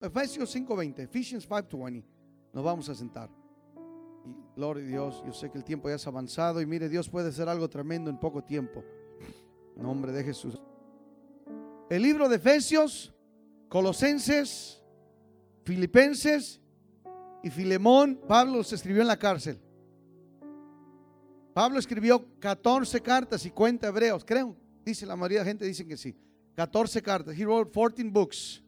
Efesios 5:20, Ephesians 5:20. Nos vamos a sentar. Y gloria a Dios, yo sé que el tiempo ya es avanzado y mire, Dios puede hacer algo tremendo en poco tiempo. En nombre de Jesús. El libro de Efesios, Colosenses, Filipenses y Filemón, Pablo los escribió en la cárcel. Pablo escribió 14 cartas y cuenta hebreos, creo. Dice la mayoría de la gente, dicen que sí. 14 cartas. He wrote 14 books.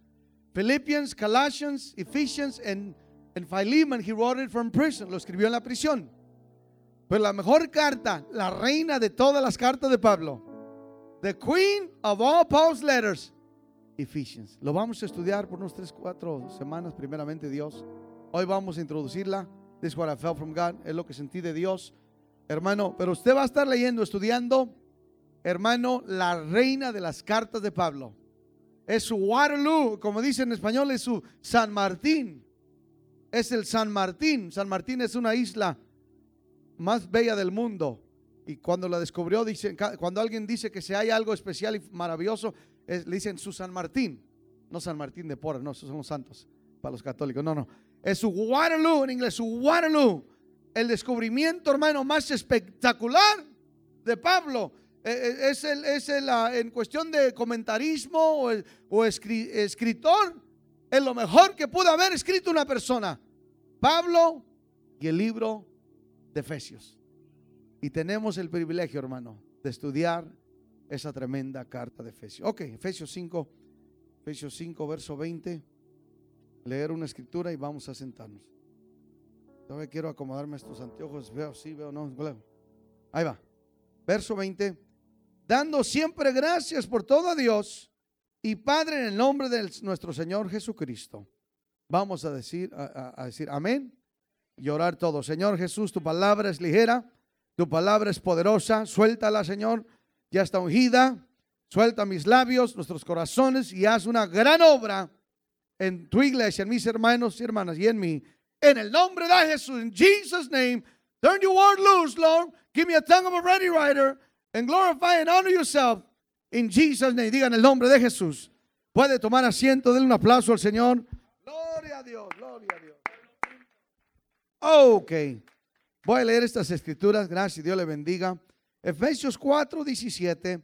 Philippians, Colossians, Ephesians and, and Philemon, he wrote it from prison. Lo escribió en la prisión. Pero la mejor carta, la reina de todas las cartas de Pablo, the queen of all Paul's letters, Ephesians. Lo vamos a estudiar por unos 3, 4 semanas, primeramente Dios. Hoy vamos a introducirla. This is what I felt from God. Es lo que sentí de Dios. Hermano, pero usted va a estar leyendo, estudiando, hermano, la reina de las cartas de Pablo. Es su Waterloo, como dice en español, es su San Martín. Es el San Martín. San Martín es una isla más bella del mundo. Y cuando la descubrió, dicen, cuando alguien dice que se hay algo especial y maravilloso, le dicen su San Martín. No San Martín de Porres, no, los santos para los católicos. No, no. Es su Waterloo, en inglés, su Waterloo. El descubrimiento, hermano, más espectacular de Pablo. Eh, eh, es, el, es el, en cuestión de comentarismo o, escritor, es lo mejor que pudo haber escrito una persona. Pablo y el libro de Efesios. Y tenemos el privilegio, hermano, de estudiar esa tremenda carta de Efesios. Ok, Efesios 5, Efesios 5, verso 20. Leer una escritura y vamos a sentarnos. Todavía quiero acomodarme estos anteojos. Veo, sí, veo, no. Ahí va. Verso 20 dando siempre gracias por todo a Dios y Padre en el nombre de nuestro Señor Jesucristo. Vamos a decir, a, decir amén y orar todo. Señor Jesús, tu palabra es ligera, tu palabra es poderosa, suéltala, Señor, ya está ungida, suelta mis labios, nuestros corazones y haz una gran obra en tu iglesia, en mis hermanos y hermanas y en mí. En el nombre de Jesús, en Jesus' name, turn your word loose, Lord. Give me a tongue of a ready writer and glorify and honor yourself in Jesus' name. Digan el nombre de Jesús. Puede tomar asiento, denle un aplauso al Señor. Gloria a Dios, gloria a Dios. Ok. Voy a leer estas escrituras. Gracias, Dios le bendiga. Efesios 4, 17.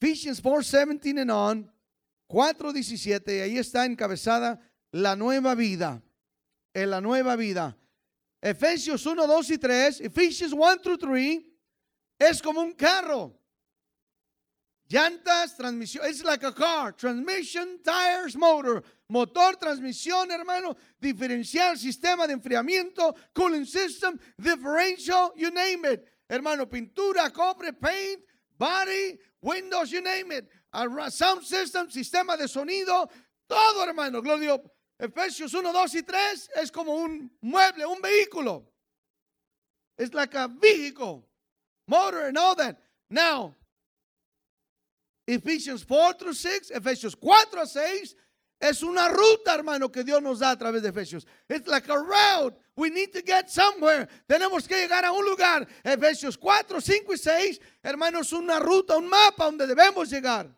Ephesians 4, 17 and on. 4, 17. Y ahí está encabezada la nueva vida. En la nueva vida. Efesios 1, 2 y 3. Ephesians 1 through 3 es como un carro. Llantas, transmisión, es like a car. Transmission, tires, motor. Motor, transmisión, hermano, diferencial, sistema de enfriamiento, cooling system, differential, you name it. Hermano, pintura, cobre, paint, body, windows, you name it. sound system, sistema de sonido, todo, hermano. Gloria Efesios 1, 2 y 3 es como un mueble, un vehículo. Es like a vehicle motor and all that. Now, Ephesians 4 through 6, Efesios 4 a 6, es una ruta, hermano, que Dios nos da a través de Efesios. It's like a route. We need to get somewhere. Tenemos que llegar a un lugar. Efesios 4, 5 y 6, hermanos, una ruta, un mapa donde debemos llegar.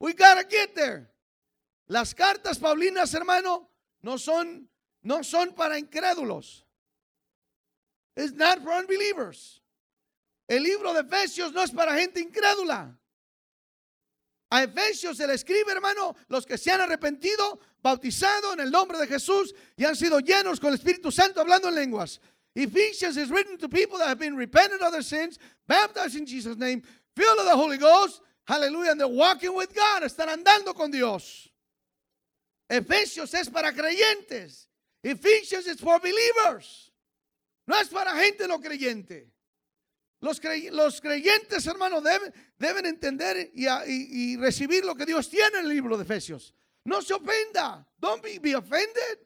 We gotta get there. Las cartas paulinas, hermano, no son, no son para incrédulos. It's not for unbelievers. El libro de Efesios no es para gente incrédula. A Efesios se le escribe, hermano, los que se han arrepentido, bautizado en el nombre de Jesús y han sido llenos con el Espíritu Santo hablando en lenguas. Ephesians is written to people that have been repented of their sins, baptized in Jesus' name, filled with the Holy Ghost, hallelujah, and they're walking with God, están andando con Dios. Efesios es para creyentes. Ephesians is for believers. No es para gente no creyente. Los, creyentes, hermanos, deben, entender y, recibir lo que Dios tiene en el libro de Efesios. No se ofenda. Don't be, offended.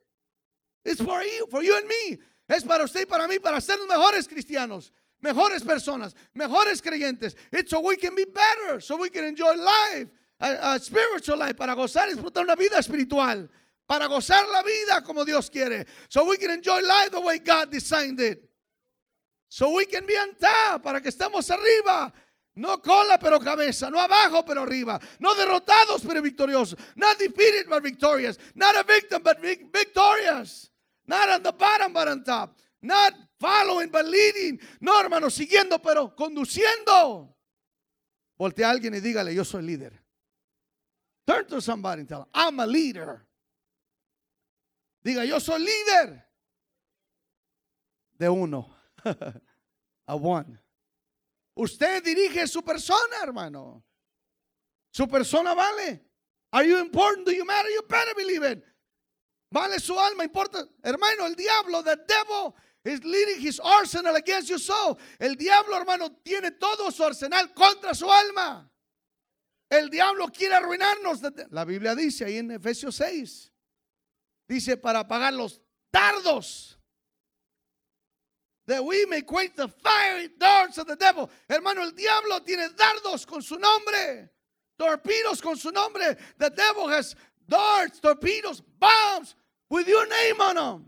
It's for you, for you and me. Es para usted y para mí, para ser mejores cristianos, mejores personas, mejores creyentes. It's so we can be better, so we can enjoy life, a, spiritual life, para gozar y disfrutar una vida espiritual, para gozar la vida como Dios quiere. So we can enjoy life the way God designed it. So we can be on top, para que estemos arriba. No cola, pero cabeza. No abajo, pero arriba. No derrotados, pero victoriosos. Not defeated, but victorious. Not a victim, but victorious. Not on the bottom, but on top. Not following, but leading. No, hermano, siguiendo, pero conduciendo. Voltea a alguien y dígale, yo soy líder. Turn to somebody and tell them, I'm a leader. Diga, yo soy líder de uno. a one. Usted dirige su persona, hermano. Su persona vale. Are you important? Do you matter? You better believe it. Vale su alma, importa. Hermano, el diablo, the devil is leading his arsenal against your soul. El diablo, hermano, tiene todo su arsenal contra su alma. El diablo quiere arruinarnos. La Biblia dice ahí en Efesios 6. Dice para apagar los dardos that we may quench the fiery darts of the devil. Hermano, el diablo tiene dardos con su nombre, torpedos con su nombre. The devil has darts, torpedos, bombs with your name on them.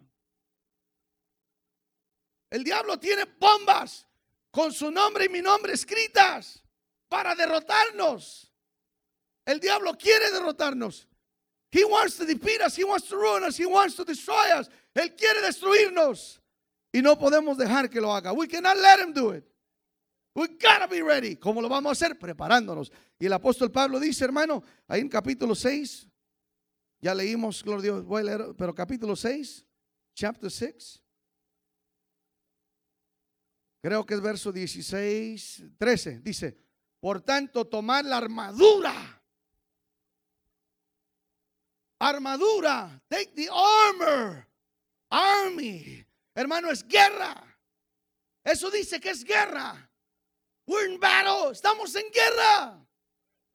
El diablo tiene bombas con su nombre y mi nombre escritas para derrotarnos. El diablo quiere derrotarnos. He wants to defeat us. He wants to ruin us. He wants to destroy us. Él quiere destruirnos. Y no podemos dejar que lo haga. We cannot let him do it. We gotta be ready. ¿Cómo lo vamos a hacer? Preparándonos. Y el apóstol Pablo dice, hermano, ahí en capítulo 6, ya leímos, gloria a pero capítulo 6, chapter 6. Creo que es verso 16, 13. Dice, por tanto, tomar la armadura. Armadura. Take the armor. Army Hermano, es guerra. Eso dice que es guerra. We're in battle. Estamos en guerra.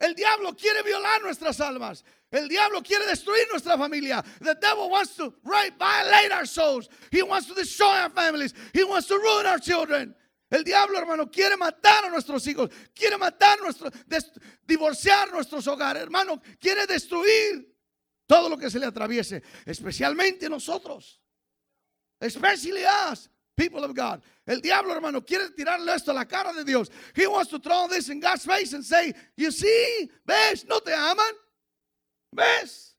El diablo quiere violar nuestras almas. El diablo quiere destruir nuestra familia. The devil wants to right, violate our souls. He wants to destroy our families. He wants to ruin our children. El diablo, hermano, quiere matar a nuestros hijos. Quiere matar nuestro, divorciar nuestros hogares. Hermano, quiere destruir todo lo que se le atraviese. Especialmente nosotros. Especially us, people of God. El diablo, hermano, quiere tirarle esto a la cara de Dios. He wants to throw this in God's face and say, You see, ves, no te aman. ¿Ves?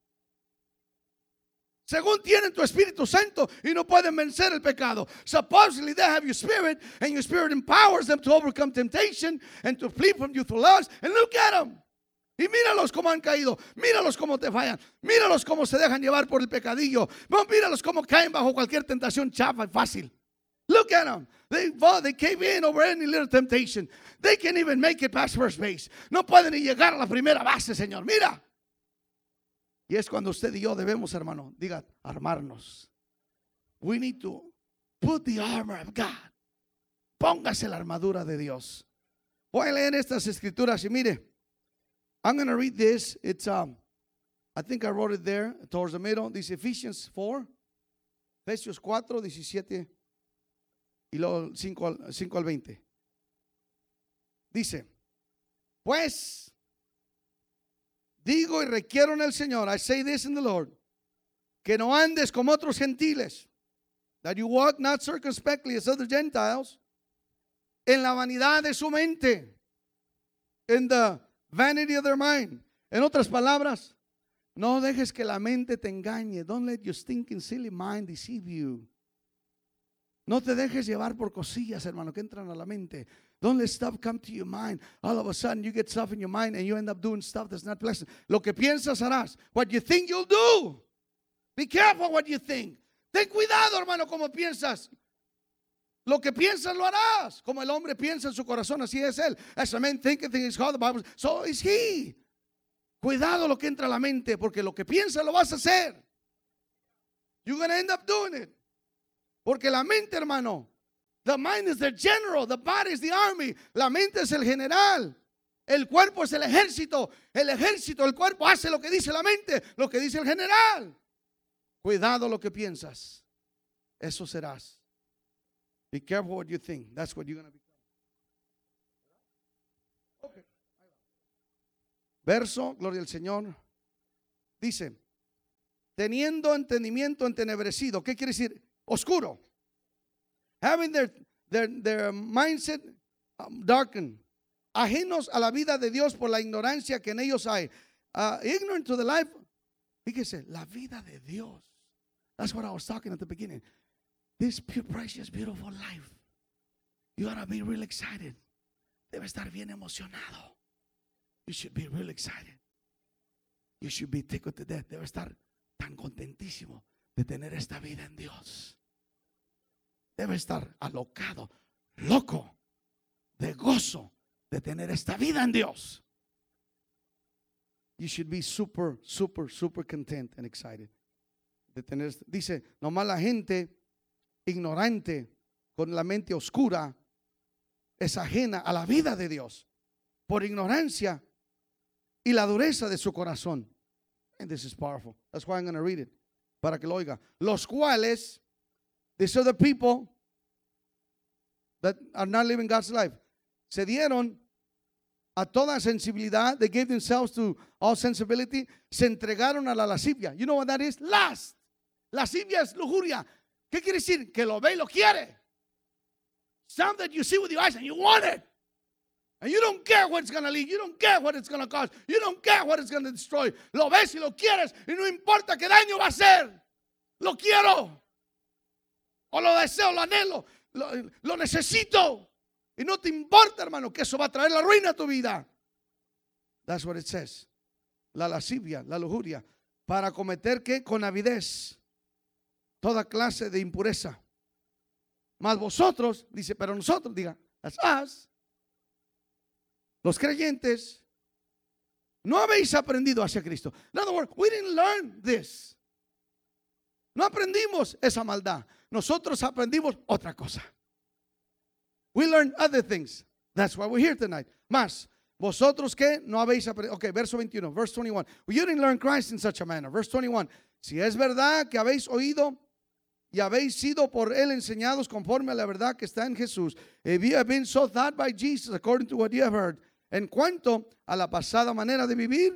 Según tienen tu Espíritu Santo y no pueden vencer el pecado. Supposedly they have your spirit and your spirit empowers them to overcome temptation and to flee from youthful lust. And look at them. Y míralos cómo han caído, míralos cómo te fallan, míralos cómo se dejan llevar por el pecadillo, míralos cómo caen bajo cualquier tentación chafa y fácil. Look at them. They, they cave in over any little temptation. They can't even make it past first base. No pueden ni llegar a la primera base, Señor. Mira. Y es cuando usted y yo debemos, hermano, diga, armarnos. We need to put the armor of God. Póngase la armadura de Dios. Voy a leer estas escrituras y mire. I'm going to read this. It's, um, I think I wrote it there towards the middle. Dice Ephesians 4, Efesios 4, 17 y luego 5 al, 5 al 20. Dice, pues digo y requiero en el Señor, I say this in the Lord, que no andes como otros gentiles, that you walk not circumspectly as other Gentiles, en la vanidad de su mente, in the Vanity of their mind. En otras palabras, no dejes que la mente te engañe. Don't let your stinking silly mind deceive you. No te dejes llevar por cosillas, hermano, que entran a la mente. Don't let stuff come to your mind. All of a sudden, you get stuff in your mind and you end up doing stuff that's not pleasant. Lo que piensas harás. What you think you'll do. Be careful what you think. Ten cuidado, hermano, como piensas. Lo que piensas lo harás. Como el hombre piensa en su corazón, así es él. As a man thinketh in his heart, the Bible so is he. Cuidado lo que entra a la mente, porque lo que piensas lo vas a hacer. You're going to end up doing it. Porque la mente, hermano, the mind is the general, the body is the army. La mente es el general. El cuerpo es el ejército. El ejército, el cuerpo hace lo que dice la mente, lo que dice el general. Cuidado lo que piensas. Eso serás. Be careful what you think. That's what you're going to become. Okay. Verso, gloria al Señor. Dice, teniendo entendimiento entenebrecido. ¿Qué quiere decir? Oscuro. Having their, their, their mindset um, darkened. ajenos a la vida de Dios por la ignorancia que en ellos hay. Uh, ignorant to the life. Fíjese, la vida de Dios. That's what I was talking at the beginning. This precious, beautiful life. You to be real excited. Debe estar bien emocionado. You should be real excited. You should be tickled to death. Debe estar tan contentísimo de tener esta vida en Dios. Debe estar alocado, loco, de gozo de tener esta vida en Dios. You should be super, super, super content and excited. De tener, dice, nomás la gente ignorante, con la mente oscura, es ajena a la vida de Dios por ignorancia y la dureza de su corazón. And this is powerful. That's why I'm going to read it. Para que lo oiga. Los cuales, these are the people that are not living God's life, se dieron a toda sensibilidad. They gave themselves to all sensibility. Se entregaron a la lascivia. You know what that is? Last. Lascivia es lujuria. ¿Qué quiere decir? Que lo ve y lo quiere. Something that you see with your eyes and you want it. And you don't care what it's going to lead. You don't care what it's going to cause. You don't care what it's going to destroy. Lo ves y lo quieres y no importa qué daño va a hacer. Lo quiero. O lo deseo, lo anhelo, lo, lo necesito. Y no te importa, hermano, que eso va a traer la ruina a tu vida. That's what it says. La lascivia, la lujuria. Para cometer que con avidez toda clase de impureza. Mas vosotros, dice, pero nosotros, diga, las los creyentes, no habéis aprendido hacia Cristo. In other words, we didn't learn this. No aprendimos esa maldad. Nosotros aprendimos otra cosa. We learned other things. That's why we're here tonight. Más, vosotros que no habéis aprendido. Ok, verso 21, verse 21. Well, you didn't learn Christ in such a manner. Verse 21. Si es verdad que habéis oído y habéis sido por él enseñados conforme a la verdad que está en Jesús. If you have been so taught by Jesus according to what you have heard. En cuanto a la pasada manera de vivir,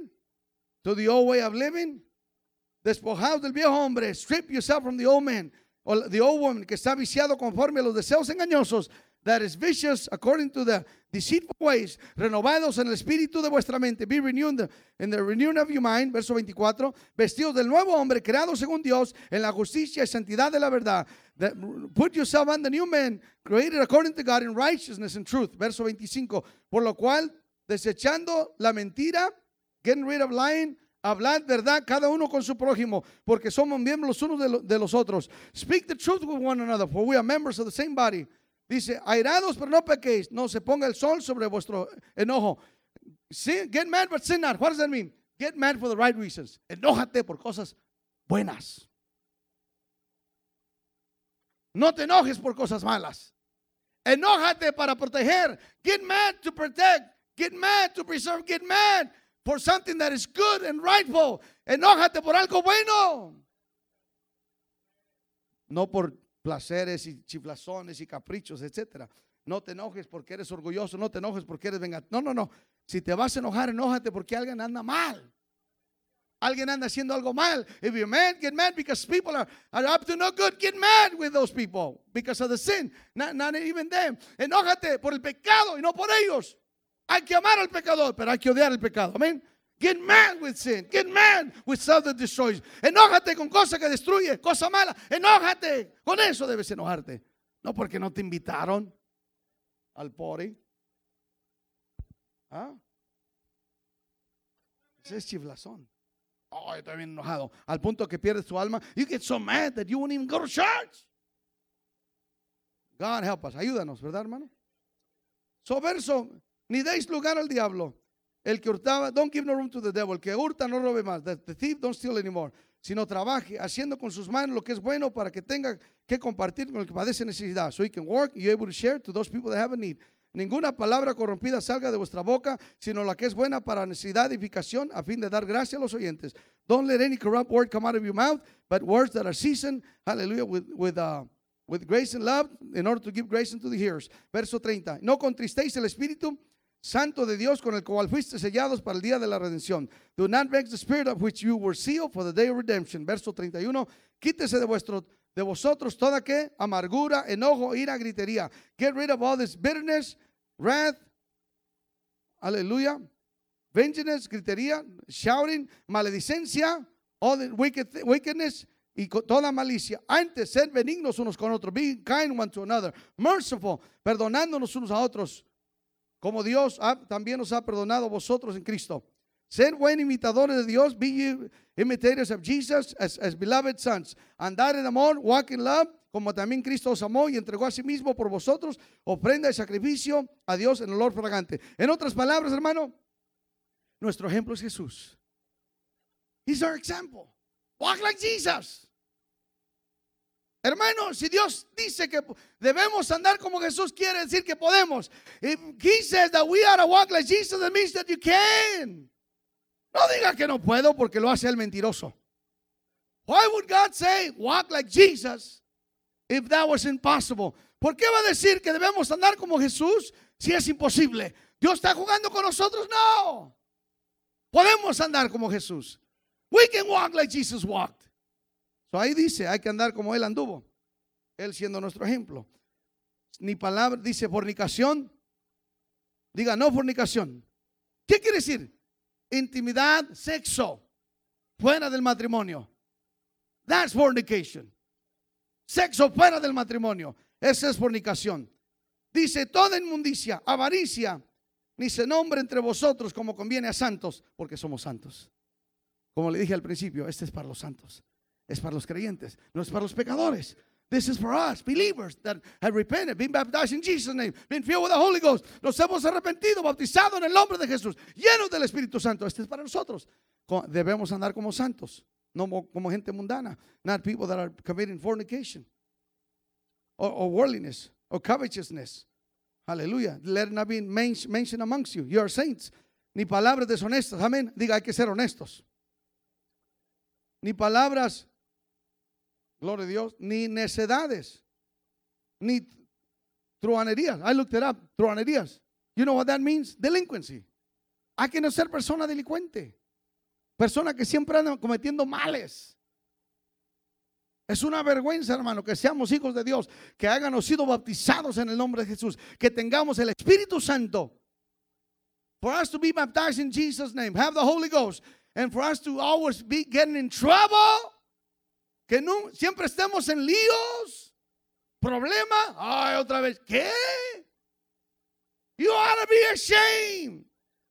to the old way of living, despojados del viejo hombre, strip yourself from the old man, or the old woman que está viciado conforme a los deseos engañosos, that is vicious according to the deceitful ways, renovados en el espíritu de vuestra mente, be renewed in the renewing of your mind, verso 24, vestidos del nuevo hombre, creado según Dios, en la justicia y santidad de la verdad. That, put yourself on the new man, created according to God in righteousness and truth, verso 25, por lo cual, desechando la mentira, getting rid of lying, Hablad verdad cada uno con su prójimo, porque somos miembros los unos de, lo, de los otros. Speak the truth with one another, for we are members of the same body. Dice, airados pero no pequéis, no se ponga el sol sobre vuestro enojo. Sin, get mad but sin not. What does that mean? Get mad for the right reasons. Enójate por cosas buenas. No te enojes por cosas malas. Enójate para proteger. Get mad to protect. Get mad to preserve. Get mad for something that is good and rightful. Enójate por algo bueno. No por placeres y chiflazones y caprichos, etcétera. No te enojes porque eres orgulloso, no te enojes porque eres vengativo. No, no, no. Si te vas a enojar, enójate porque alguien anda mal. Alguien anda haciendo algo mal. If you're mad, get mad because people are, are up to no good. Get mad with those people because of the sin. Not, even them. Enójate por el pecado y no por ellos. Hay que amar al pecador, pero hay que odiar el pecado. Amén. Get mad with sin. Get mad with stuff that destroys. Enójate con cosas que destruye, cosa mala. Enójate. Con eso debes enojarte. No porque no te invitaron al party. ¿Ah? Ese es chiflazón. Oh, estoy bien enojado. Al punto que pierdes tu alma. You get so mad that you won't even go to church. God help us. Ayúdanos, ¿verdad, hermano? So, verso. Ni deis lugar al diablo. El que hurtaba, don't give no room to the devil. El que hurta no robe más. The, the thief don't steal anymore. Sino trabaje haciendo con sus manos lo que es bueno para que tenga que compartir con el que padece necesidad. So he can work, you're able to share to those people that have a need. Ninguna palabra corrompida salga de vuestra boca, sino la que es buena para necesidad, edificación, a fin de dar gracia a los oyentes. Don't let any corrupt word come out of your mouth, but words that are seasoned, hallelujah, with, with, uh, with grace and love, in order to give grace unto the hearers. Verso 30. No contristéis el espíritu santo de Dios con el cual fuiste sellados para el día de la redención. Do not vex the spirit of which you were sealed for the day of redemption. Verso 31. Quítese de vuestro de vosotros toda que amargura, enojo, ira, gritería. Get rid of all this bitterness, wrath, aleluya, vengeance, gritería, shouting, maledicencia, all the wicked, wickedness y toda malicia. Antes, ser benignos unos con otros, be kind one to another, merciful, perdonándonos unos a otros, como Dios también nos ha perdonado a vosotros en Cristo. Ser buen imitadores de Dios, be imitators of Jesus as, as beloved sons. Andar en amor, walk in love, como también Cristo os amó y entregó a sí mismo por vosotros, ofrenda y sacrificio a Dios en olor fragante. En otras palabras, hermano, nuestro ejemplo es Jesús. He's our example. Walk like Jesus. Hermano, si Dios dice que debemos andar como Jesús, quiere decir que podemos. If He says that we ought to walk like Jesus, that means that you can. No diga que no puedo porque lo hace el mentiroso. Why would God say walk like Jesus if that was impossible? ¿Por qué va a decir que debemos andar como Jesús si es imposible? ¿Dios está jugando con nosotros? No. Podemos andar como Jesús. We can walk like Jesus walked. So ahí dice, hay que andar como Él anduvo. Él siendo nuestro ejemplo. Ni palabra, dice fornicación. Diga, no fornicación. ¿Qué quiere decir? Intimidad, sexo, fuera del matrimonio. That's fornication. Sexo fuera del matrimonio. Esa es fornicación. Dice toda inmundicia, avaricia, ni se nombre entre vosotros como conviene a santos, porque somos santos. Como le dije al principio, este es para los santos, es para los creyentes, no es para los pecadores. This is for us, believers that have repented, been baptized in Jesus' name, been filled with the Holy Ghost. Nos hemos arrepentido, bautizado en el nombre de Jesús, llenos del Espíritu Santo. Este es para nosotros. Debemos andar como santos, no mo- como gente mundana, not people that are committing fornication or, or worldliness or covetousness. Aleluya. Let not be men- mentioned amongst you. You are saints. Ni palabras deshonestas. Amén. Diga, hay que ser honestos. Ni palabras, gloria a Dios, ni necedades, ni truanerías. I looked it up. Truanerías. You know what that means? Delinquency. Hay que no ser persona delincuente. Persona que siempre anda cometiendo males. Es una vergüenza, hermano, que seamos hijos de Dios, que hayamos sido bautizados en el nombre de Jesús, que tengamos el Espíritu Santo. For us to be baptized in Jesus' name, have the Holy Ghost, and for us to always be getting in trouble, que no, siempre estemos en líos, problema. Ay, otra vez, ¿qué? You ought to be ashamed.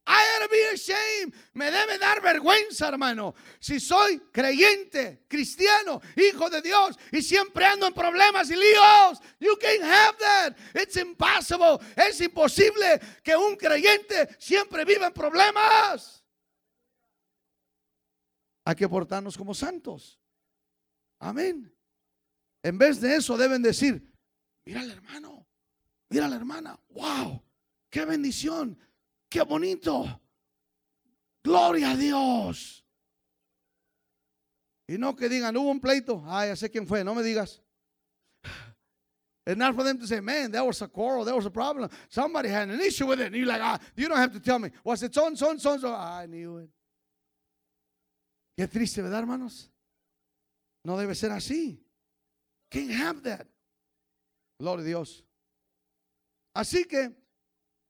I ought to be ashamed. Me debe dar vergüenza, hermano. Si soy creyente, cristiano, hijo de Dios y siempre ando en problemas y líos, you can't have that. It's impossible. Es imposible que un creyente siempre viva en problemas. Hay que portarnos como santos. Amén. En vez de eso deben decir, mira al hermano, mira la hermana, wow, qué bendición, qué bonito. Gloria a Dios. Y no que digan, hubo un pleito. Ah, ya sé quién fue, no me digas. It's not for them to say, man, there was a quarrel, there was a problem. Somebody had an issue with it. And you're like, ah, you don't have to tell me. Was it son, son, son, son? I knew it. Qué triste, ¿verdad, hermanos? No debe ser así. Can't have that. Gloria a Dios. Así que,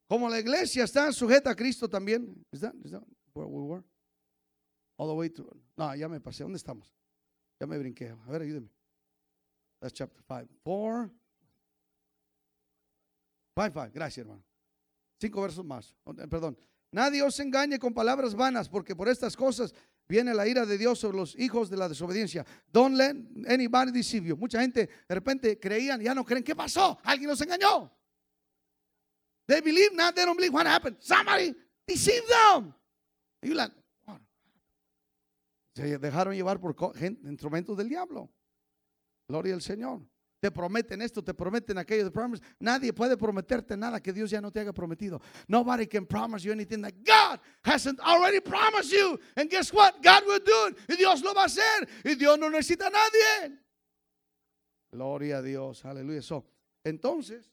como la iglesia está sujeta a Cristo también. Is that, is that where we were? All the way to. No, ya me pasé. ¿Dónde estamos? Ya me brinqué. A ver, ayúdeme. That's chapter 5. 4. 5, 5. Gracias, hermano. Cinco versos más. Perdón. Nadie os engañe con palabras vanas, porque por estas cosas viene la ira de Dios sobre los hijos de la desobediencia. Don't let anybody deceive you. Mucha gente de repente creían, ya no creen. ¿Qué pasó? Alguien los engañó. They believe now, they don't believe what happened. Somebody deceived them. You're like, what? Se dejaron llevar por instrumentos del diablo. Gloria al Señor. Te prometen esto, te prometen aquello. The promise. Nadie puede prometerte nada que Dios ya no te haya prometido. Nobody can promise you anything that God hasn't already promised you. And guess what? God will do it. Y Dios lo va a hacer. Y Dios no necesita a nadie. Gloria a Dios. Aleluya. So, entonces,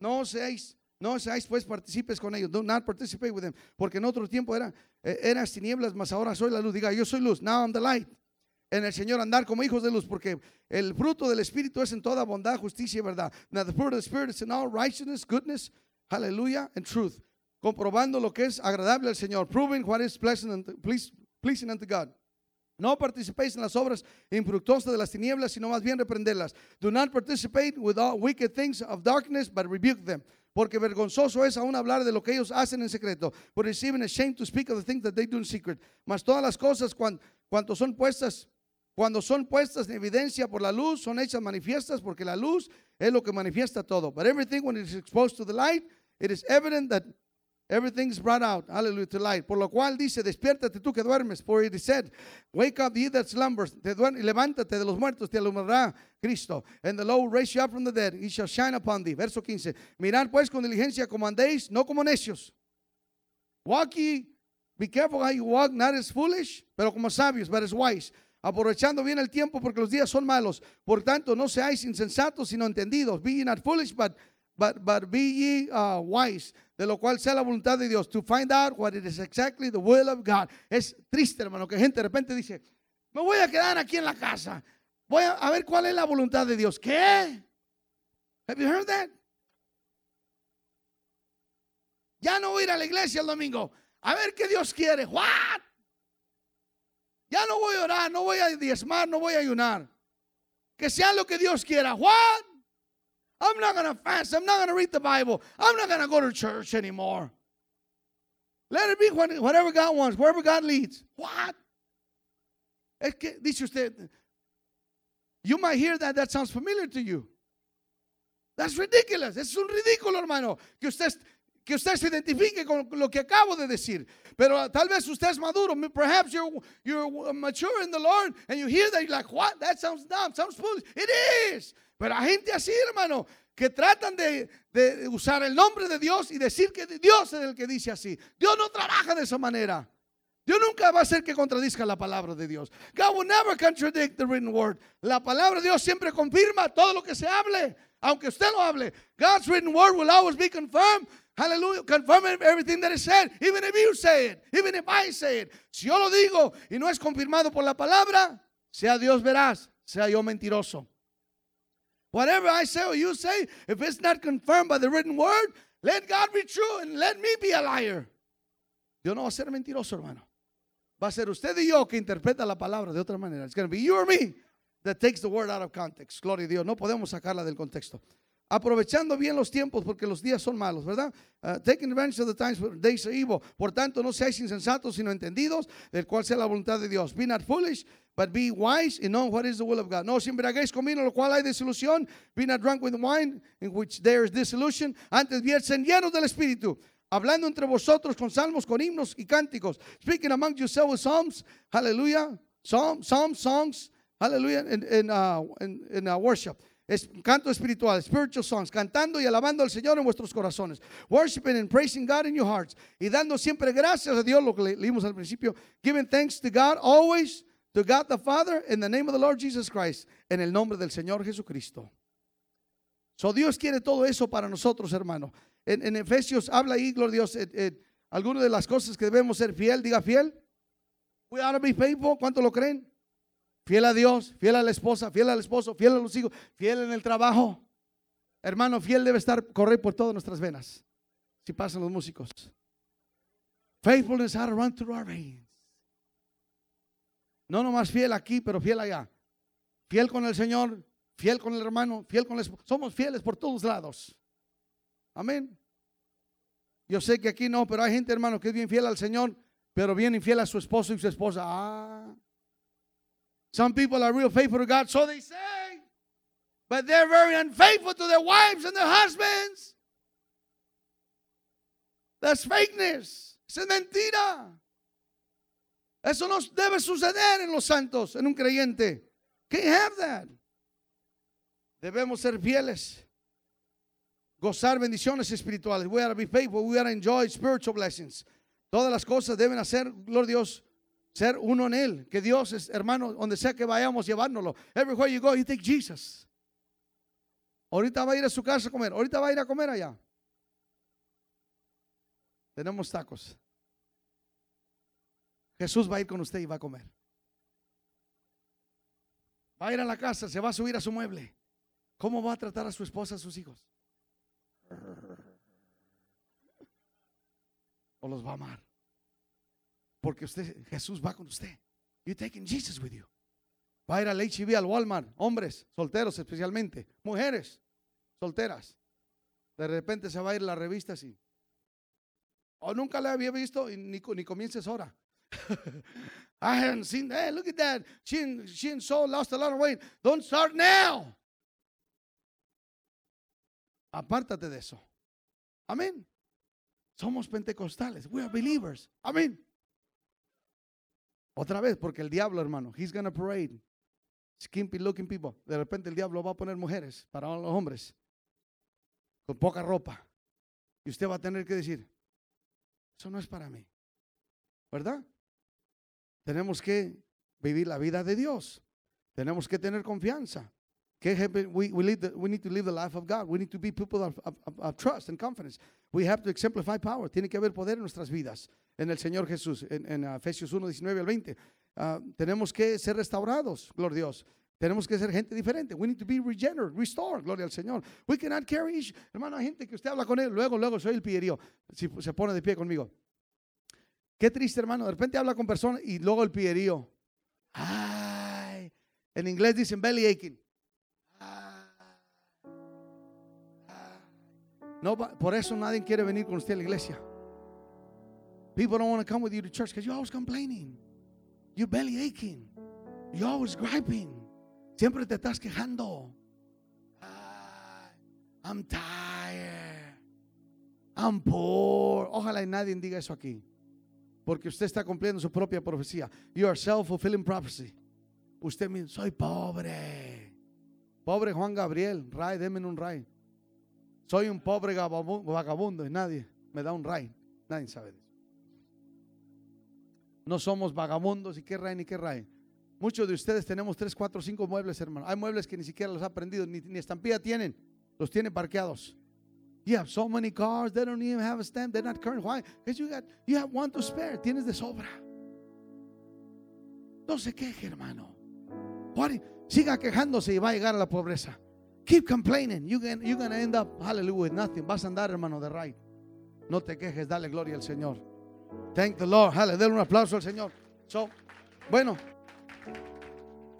no seáis, no seáis pues participes con ellos. Do not participate with them. Porque en otro tiempo era, eh, eras tinieblas, mas ahora soy la luz. Diga, yo soy luz. Now I'm the light. En el Señor, andar como hijos de luz, porque el fruto del Espíritu es en toda bondad, justicia y verdad. Now the fruit of the Spirit is in all righteousness, goodness, hallelujah, and truth. Comprobando lo que es agradable al Señor, proving what is pleasing unto, pleas- pleasing unto God. No participéis en las obras infructuosas de las tinieblas, sino más bien reprenderlas. Do not participate with all wicked things of darkness, but rebuke them. Porque vergonzoso es aún hablar de lo que ellos hacen en secreto. But it's even a to speak of the things that they do in secret. Mas todas las cosas cuan- cuanto son puestas, cuando son puestas en evidencia por la luz, son hechas manifiestas porque la luz es lo que manifiesta todo. But everything when it is exposed to the light, it is evident that Everything is brought out, hallelujah, to light. Por lo cual dice, despiértate tú que duermes, for it is said, wake up ye that slumbers, te duer- levántate de los muertos, te alumbrará Cristo. And the Lord raise you up from the dead, he shall shine upon thee. Verso 15, mirad pues con diligencia como andéis, no como necios. Walk ye, be careful how you walk, not as foolish, pero como sabios, but as wise. Aprovechando bien el tiempo porque los días son malos. Por tanto, no seáis insensatos, sino entendidos. Be ye not foolish, but, but, but be ye uh, wise. De lo cual sea la voluntad de Dios. To find out what it is exactly the will of God. Es triste, hermano, que gente de repente dice, me voy a quedar aquí en la casa. Voy a, ver cuál es la voluntad de Dios. ¿Qué? Have you heard that? Ya no voy a ir a la iglesia el domingo. A ver qué Dios quiere. What? Ya no voy a orar, no voy a diezmar, no voy a ayunar. Que sea lo que Dios quiera. What? I'm not going to fast. I'm not going to read the Bible. I'm not going to go to church anymore. Let it be whatever God wants, wherever God leads. What? Es que, dice usted, you might hear that, that sounds familiar to you. That's ridiculous. Es un ridículo, hermano, que usted, que usted se identifique con lo que acabo de decir. Pero uh, tal vez usted es maduro. Perhaps you're, you're mature in the Lord and you hear that you're like, what? That sounds dumb, sounds foolish. It is. Pero hay gente así, hermano, que tratan de, de usar el nombre de Dios y decir que Dios es el que dice así. Dios no trabaja de esa manera. Dios nunca va a hacer que contradizca la palabra de Dios. God will never contradict the written word. La palabra de Dios siempre confirma todo lo que se hable, aunque usted lo hable. God's written word will always be confirmed. Hallelujah. Confirming everything that is said, even if you say it, even if I say it. Si yo lo digo y no es confirmado por la palabra, sea Dios veraz, sea yo mentiroso. Whatever I say or you say, if it's not confirmed by the written word, let God be true and let me be a liar. Dios no va a ser mentiroso, hermano. Va a ser usted y yo que interpreta la palabra de otra manera. It's going to be you or me that takes the word out of context. Gloria a Dios. No podemos sacarla del contexto. Aprovechando bien los tiempos porque los días son malos, ¿verdad? Uh, taking advantage of the times for days are evil. Por tanto, no seáis insensatos, sino entendidos, del cual sea la voluntad de Dios. Be not foolish, but be wise in knowing what is the will of God. No os embriaguéis con vino, lo cual hay desilusión. Be not drunk with wine, in which there is dissolution. Antes bien, llenos del Espíritu hablando entre vosotros con salmos, con himnos y cánticos, speaking among yourselves with psalms, hallelujah, psalms, psalms, songs, hallelujah, in, in, uh, in, in uh, worship. Es canto espiritual, spiritual songs, cantando y alabando al Señor en vuestros corazones, worshiping and praising God in your hearts, y dando siempre gracias a Dios, lo que le- leímos al principio, giving thanks to God always, to God the Father, in the name of the Lord Jesus Christ, en el nombre del Señor Jesucristo. So Dios quiere todo eso para nosotros, hermano. En, en Efesios habla ahí, gloria Dios, de las cosas que debemos ser fiel, diga fiel. We ought to be faithful. ¿Cuánto lo creen? Fiel a Dios, fiel a la esposa, fiel al esposo, fiel a los hijos, fiel en el trabajo. Hermano, fiel debe estar, correr por todas nuestras venas. Si pasan los músicos. Faithfulness to run through our veins. No nomás fiel aquí, pero fiel allá. Fiel con el Señor, fiel con el hermano, fiel con el esposo. Somos fieles por todos lados. Amén. Yo sé que aquí no, pero hay gente, hermano, que es bien fiel al Señor, pero bien infiel a su esposo y su esposa. Ah. Some people are real faithful to God, so they say, but they're very unfaithful to their wives and their husbands. That's fakeness. Es mentira. Eso no debe suceder en los santos, en un creyente. Can't have that. Debemos ser fieles. Gozar bendiciones espirituales. We gotta be faithful. We gotta enjoy spiritual blessings. Todas las cosas deben hacer, gloria a Dios, ser uno en Él. Que Dios es, hermano, donde sea que vayamos, llevárnoslo. Everywhere you go, you take Jesus. Ahorita va a ir a su casa a comer. Ahorita va a ir a comer allá. Tenemos tacos. Jesús va a ir con usted y va a comer. Va a ir a la casa, se va a subir a su mueble. ¿Cómo va a tratar a su esposa, a sus hijos? O los va a amar. Porque usted, Jesús va con usted. You're taking Jesus with you. Va a ir al HB, al Walmart, hombres, solteros especialmente, mujeres, solteras. De repente se va a ir la revista así. O nunca la había visto y ni, ni comiences ahora. I haven't seen that. look at that. She, she and so lost a lot of weight. Don't start now. Apártate de eso. Amén. Somos pentecostales. We are believers. Amén. Otra vez, porque el diablo, hermano, he's gonna parade skimpy looking people. De repente el diablo va a poner mujeres para los hombres con poca ropa. Y usted va a tener que decir, eso no es para mí. ¿Verdad? Tenemos que vivir la vida de Dios. Tenemos que tener confianza. We, need to live the life of God. We need to be people of, trust and confidence. We have to exemplify power. Tiene que haber poder en nuestras vidas. En el Señor Jesús, en, en Efesios 1, 19 al 20. Uh, tenemos que ser restaurados, gloria a Dios. Tenemos que ser gente diferente. We need to be regenerated, restored, gloria al Señor. We cannot carry issues. Hermano, hay gente que usted habla con él, luego, luego soy el pillerío. Si se pone de pie conmigo. Qué triste, hermano. De repente habla con personas y luego el pillerío. Ay, en inglés dicen belly aching. No, por eso nadie quiere venir con usted a la iglesia. People don't want to come with you to church because you're always complaining. You're belly aching. You're always griping. Siempre te estás quejando. I'm tired. I'm poor. Ojalá y nadie diga eso aquí. Porque usted está cumpliendo su propia profecía. You are self-fulfilling prophecy. Usted mismo, soy pobre. Pobre Juan Gabriel. Ray, denme un ray. Soy un pobre vagabundo y nadie me da un ray. Nadie sabe eso. No somos vagabundos y qué ray ni qué ray. Muchos de ustedes tenemos tres, cuatro, cinco muebles, hermano. Hay muebles que ni siquiera los ha aprendido, ni, ni estampilla tienen. Los tienen parqueados. You have so many cars, they don't even have a stamp, they're not current. Why? Because you, got, you have one to spare. Tienes de sobra. No se queje, hermano. Siga quejándose y va a llegar a la pobreza. Keep complaining. You're gonna, you're gonna end up, hallelujah, with nothing. Vas a andar, hermano, de right. No te quejes, dale gloria al Señor. Thank the Lord. Hallelujah. Dale un aplauso al Señor. So, bueno.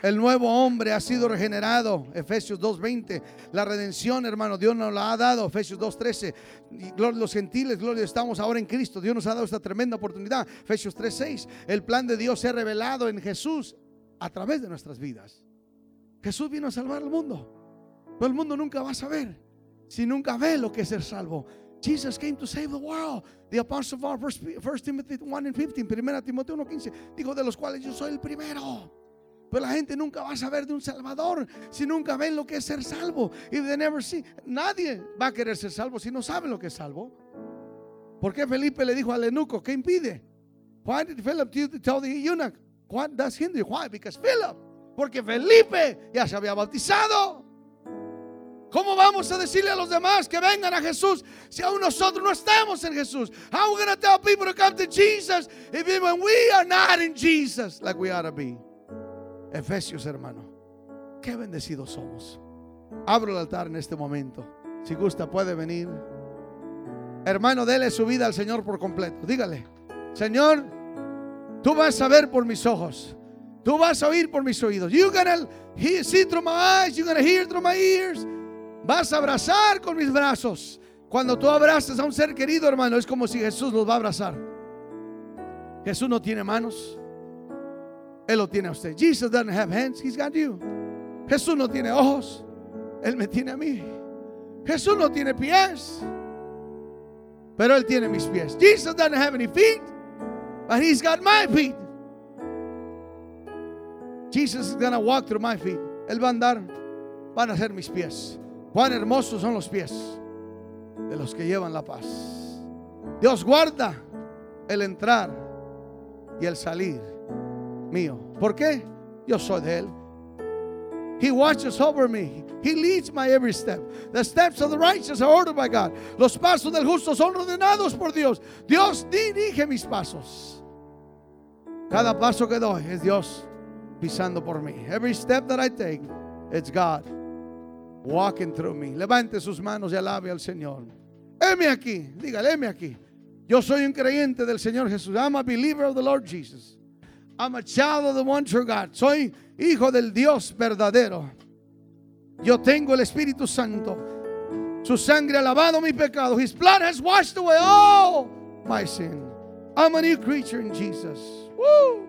El nuevo hombre ha sido regenerado. Efesios 2.20. La redención, hermano, Dios nos la ha dado. Efesios 2.13. Los gentiles, gloria, estamos ahora en Cristo. Dios nos ha dado esta tremenda oportunidad. Efesios 3.6. El plan de Dios se ha revelado en Jesús a través de nuestras vidas. Jesús vino a salvar al mundo. Pero el mundo nunca va a saber si nunca ve lo que es ser salvo. Jesus came to save the world. The apostle of 1 Timothy 1 and 15, 1 Timoteo 1.15, dijo de los cuales yo soy el primero. Pero la gente nunca va a saber de un Salvador si nunca ven lo que es ser salvo. Y they never see. Nadie va a querer ser salvo si no sabe lo que es salvo. ¿Por qué Felipe le dijo al eunuco? ¿Qué impide? Why did Philip tell the eunuch? What does hinder? Why? Because Philip. Porque Felipe ya se había bautizado. ¿Cómo vamos a decirle a los demás que vengan a Jesús si aún nosotros no estamos en Jesús? How are we going to tell people to come to Jesus if when we are not in Jesus like we ought to be? Efesios, hermano. Qué bendecidos somos. Abro el altar en este momento. Si gusta, puede venir. Hermano, dele su vida al Señor por completo. Dígale, Señor, tú vas a ver por mis ojos. Tú vas a oír por mis oídos. You're gonna see through my eyes. You're gonna hear through my ears. Vas a abrazar con mis brazos. Cuando tú abrazas a un ser querido, hermano, es como si Jesús los va a abrazar. Jesús no tiene manos. Él lo tiene a usted. Jesus doesn't have hands, he's got you. Jesús no tiene ojos, Él me tiene a mí. Jesús no tiene pies, pero Él tiene mis pies. Jesus doesn't have any feet, but He's got my feet. Jesus is gonna walk through my feet. Él va a andar, van a ser mis pies. Cuán hermosos son los pies de los que llevan la paz. Dios guarda el entrar y el salir mío. ¿Por qué? Yo soy de Él. He watches over me. He leads my every step. The steps of the righteous are ordered by God. Los pasos del justo son ordenados por Dios. Dios dirige mis pasos. Cada paso que doy es Dios pisando por mí. Every step that I take, it's God walking through me. Levante sus manos y alabe al Señor. Heme aquí, dígale, heme aquí. Yo soy un creyente del Señor Jesús. I'm a believer of the Lord Jesus. I'm a child of the one true God. Soy hijo del Dios verdadero. Yo tengo el Espíritu Santo. Su sangre ha lavado mi pecado. His blood has washed away all my sin. I'm a new creature in Jesus. Woo!